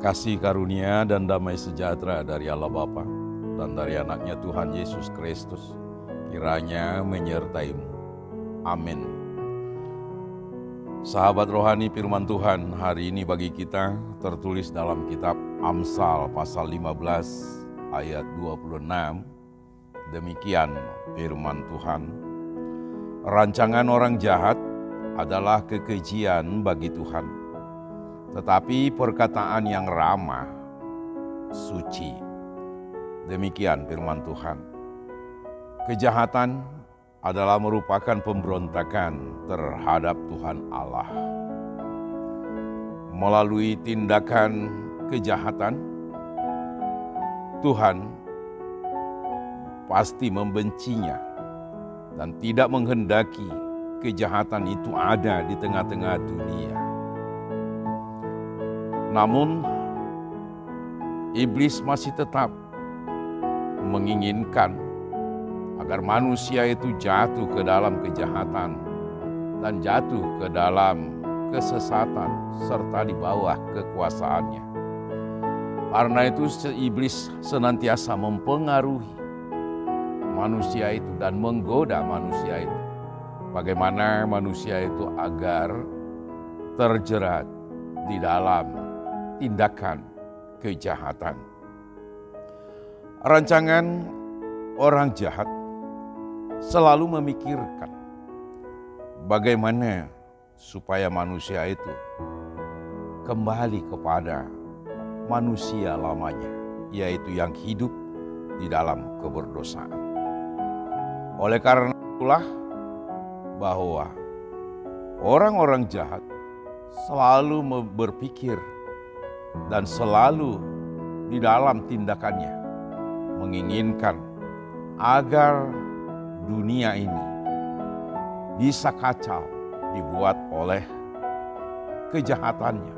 Kasih karunia dan damai sejahtera dari Allah Bapa dan dari anaknya Tuhan Yesus Kristus kiranya menyertaimu. Amin. Sahabat rohani firman Tuhan hari ini bagi kita tertulis dalam kitab Amsal pasal 15 ayat 26. Demikian firman Tuhan. Rancangan orang jahat adalah kekejian bagi Tuhan tetapi perkataan yang ramah, suci. Demikian firman Tuhan. Kejahatan adalah merupakan pemberontakan terhadap Tuhan Allah. Melalui tindakan kejahatan, Tuhan pasti membencinya dan tidak menghendaki kejahatan itu ada di tengah-tengah dunia. Namun, iblis masih tetap menginginkan agar manusia itu jatuh ke dalam kejahatan dan jatuh ke dalam kesesatan serta di bawah kekuasaannya. Karena itu iblis senantiasa mempengaruhi manusia itu dan menggoda manusia itu. Bagaimana manusia itu agar terjerat di dalam tindakan kejahatan. Rancangan orang jahat selalu memikirkan bagaimana supaya manusia itu kembali kepada manusia lamanya, yaitu yang hidup di dalam keberdosaan. Oleh karena itulah bahwa orang-orang jahat selalu berpikir dan selalu di dalam tindakannya menginginkan agar dunia ini bisa kacau dibuat oleh kejahatannya.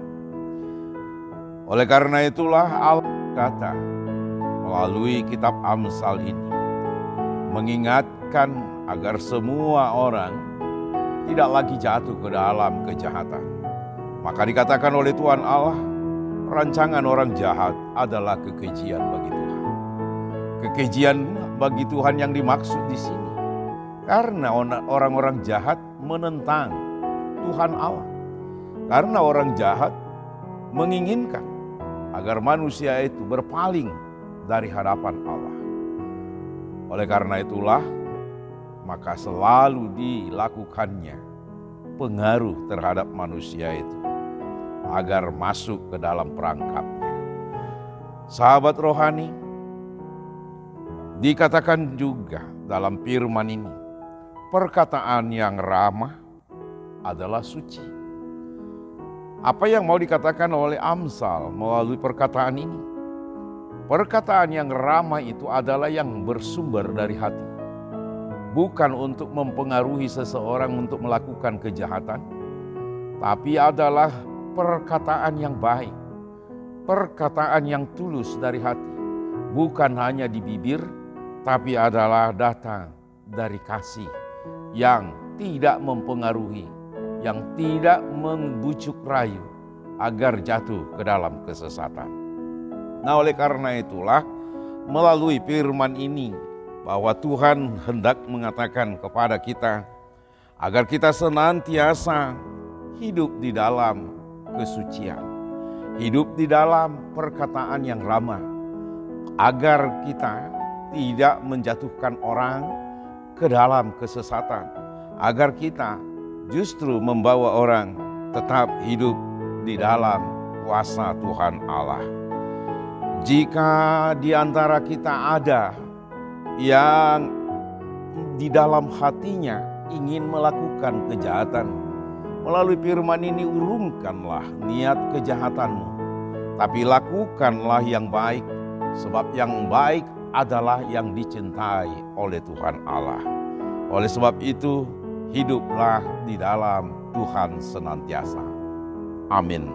Oleh karena itulah Allah kata melalui kitab Amsal ini mengingatkan agar semua orang tidak lagi jatuh ke dalam kejahatan. Maka dikatakan oleh Tuhan Allah, rancangan orang jahat adalah kekejian bagi Tuhan. Kekejian bagi Tuhan yang dimaksud di sini. Karena orang-orang jahat menentang Tuhan Allah. Karena orang jahat menginginkan agar manusia itu berpaling dari hadapan Allah. Oleh karena itulah, maka selalu dilakukannya pengaruh terhadap manusia itu agar masuk ke dalam perangkapnya. Sahabat rohani, dikatakan juga dalam firman ini, perkataan yang ramah adalah suci. Apa yang mau dikatakan oleh Amsal melalui perkataan ini? Perkataan yang ramah itu adalah yang bersumber dari hati. Bukan untuk mempengaruhi seseorang untuk melakukan kejahatan, tapi adalah perkataan yang baik, perkataan yang tulus dari hati, bukan hanya di bibir, tapi adalah datang dari kasih yang tidak mempengaruhi, yang tidak membujuk rayu agar jatuh ke dalam kesesatan. Nah, oleh karena itulah, melalui firman ini, bahwa Tuhan hendak mengatakan kepada kita agar kita senantiasa hidup di dalam kesucian. Hidup di dalam perkataan yang ramah agar kita tidak menjatuhkan orang ke dalam kesesatan. Agar kita justru membawa orang tetap hidup di dalam kuasa Tuhan Allah. Jika di antara kita ada yang di dalam hatinya ingin melakukan kejahatan, Melalui firman ini urungkanlah niat kejahatanmu. Tapi lakukanlah yang baik, sebab yang baik adalah yang dicintai oleh Tuhan Allah. Oleh sebab itu, hiduplah di dalam Tuhan senantiasa. Amin.